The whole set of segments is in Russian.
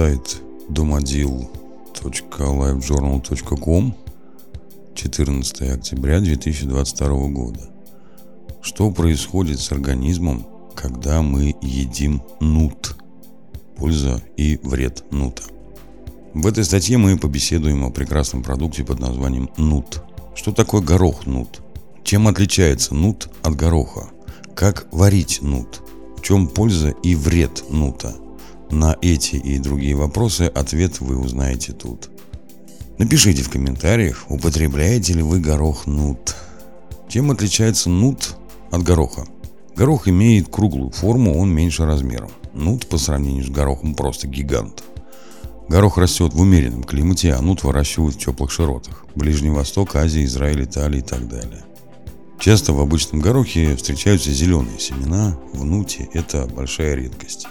сайт domadil.livejournal.com 14 октября 2022 года. Что происходит с организмом, когда мы едим нут? Польза и вред нута. В этой статье мы побеседуем о прекрасном продукте под названием нут. Что такое горох нут? Чем отличается нут от гороха? Как варить нут? В чем польза и вред нута? На эти и другие вопросы ответ вы узнаете тут. Напишите в комментариях, употребляете ли вы горох нут. Чем отличается нут от гороха? Горох имеет круглую форму, он меньше размером. Нут по сравнению с горохом просто гигант. Горох растет в умеренном климате, а нут выращивают в теплых широтах. Ближний Восток, Азия, Израиль, Италия и так далее. Часто в обычном горохе встречаются зеленые семена, в нуте это большая редкость.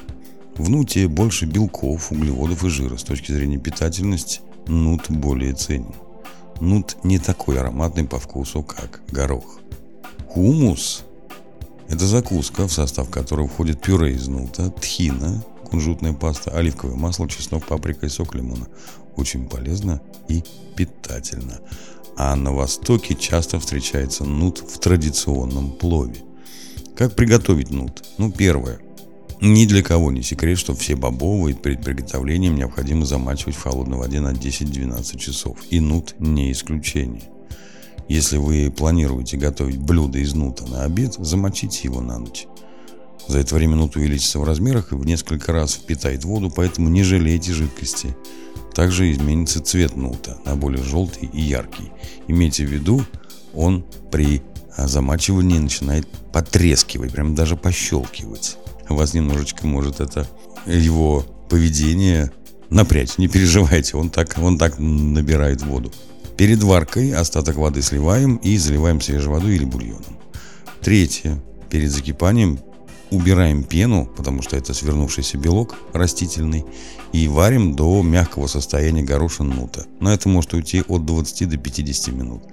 В нуте больше белков, углеводов и жира. С точки зрения питательности нут более ценен. Нут не такой ароматный по вкусу, как горох. Хумус – это закуска, в состав которой входит пюре из нута, тхина, кунжутная паста, оливковое масло, чеснок, паприка и сок лимона. Очень полезно и питательно. А на Востоке часто встречается нут в традиционном плове. Как приготовить нут? Ну, первое – ни для кого не секрет, что все бобовые перед приготовлением необходимо замачивать в холодной воде на 10-12 часов. И нут не исключение. Если вы планируете готовить блюдо из нута на обед, замочите его на ночь. За это время нут увеличится в размерах и в несколько раз впитает воду, поэтому не жалейте жидкости. Также изменится цвет нута на более желтый и яркий. Имейте в виду, он при замачивании начинает потрескивать, прям даже пощелкивать вас немножечко может это его поведение напрячь. Не переживайте, он так, он так набирает воду. Перед варкой остаток воды сливаем и заливаем свежей водой или бульоном. Третье. Перед закипанием убираем пену, потому что это свернувшийся белок растительный, и варим до мягкого состояния горошин нута. На это может уйти от 20 до 50 минут.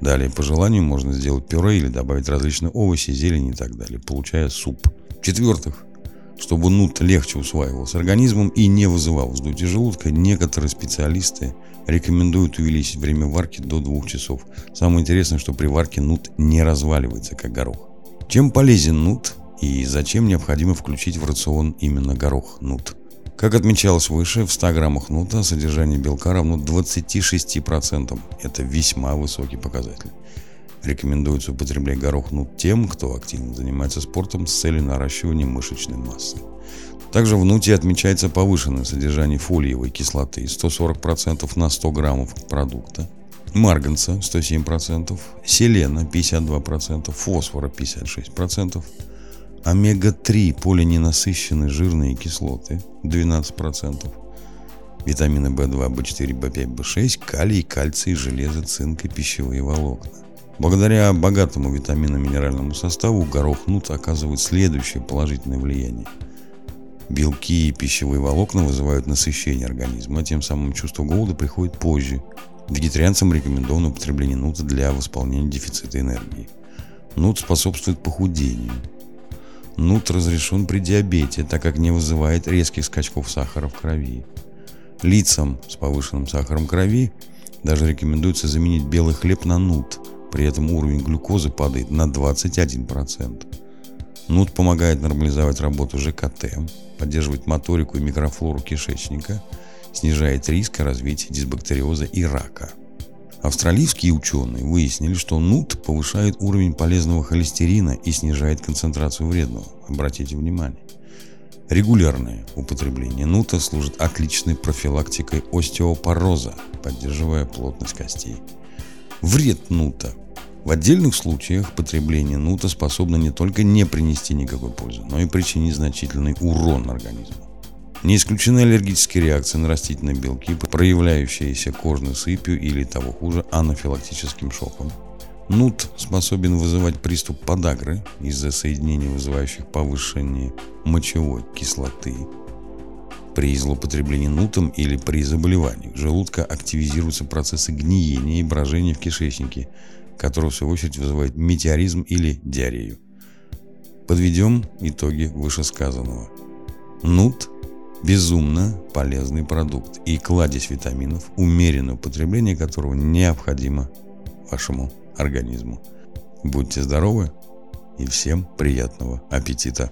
Далее, по желанию, можно сделать пюре или добавить различные овощи, зелень и так далее, получая суп. В-четвертых, чтобы нут легче усваивался организмом и не вызывал вздутия желудка, некоторые специалисты рекомендуют увеличить время варки до 2 часов. Самое интересное, что при варке нут не разваливается, как горох. Чем полезен нут и зачем необходимо включить в рацион именно горох нут? Как отмечалось выше, в 100 граммах нута содержание белка равно 26%. Это весьма высокий показатель. Рекомендуется употреблять горох нут тем, кто активно занимается спортом с целью наращивания мышечной массы. Также в нуте отмечается повышенное содержание фолиевой кислоты 140% на 100 граммов продукта, марганца 107%, селена 52%, фосфора 56%, омега-3 полиненасыщенные жирные кислоты 12%, витамины В2, В4, В5, В6, калий, кальций, железо, цинк и пищевые волокна. Благодаря богатому витаминно-минеральному составу горох нут оказывает следующее положительное влияние. Белки и пищевые волокна вызывают насыщение организма, а тем самым чувство голода приходит позже. Вегетарианцам рекомендовано употребление нута для восполнения дефицита энергии. Нут способствует похудению. Нут разрешен при диабете, так как не вызывает резких скачков сахара в крови. Лицам с повышенным сахаром крови даже рекомендуется заменить белый хлеб на нут – при этом уровень глюкозы падает на 21%. Нут помогает нормализовать работу ЖКТ, поддерживает моторику и микрофлору кишечника, снижает риск развития дисбактериоза и рака. Австралийские ученые выяснили, что нут повышает уровень полезного холестерина и снижает концентрацию вредного. Обратите внимание. Регулярное употребление нута служит отличной профилактикой остеопороза, поддерживая плотность костей. Вред нута – в отдельных случаях потребление нута способно не только не принести никакой пользы, но и причинить значительный урон организму. Не исключены аллергические реакции на растительные белки, проявляющиеся кожной сыпью или того хуже анафилактическим шоком. Нут способен вызывать приступ подагры из-за соединений, вызывающих повышение мочевой кислоты. При злоупотреблении нутом или при заболеваниях желудка активизируются процессы гниения и брожения в кишечнике, который в свою очередь вызывает метеоризм или диарею. Подведем итоги вышесказанного. Нут Безумно полезный продукт и кладезь витаминов, умеренное употребление которого необходимо вашему организму. Будьте здоровы и всем приятного аппетита!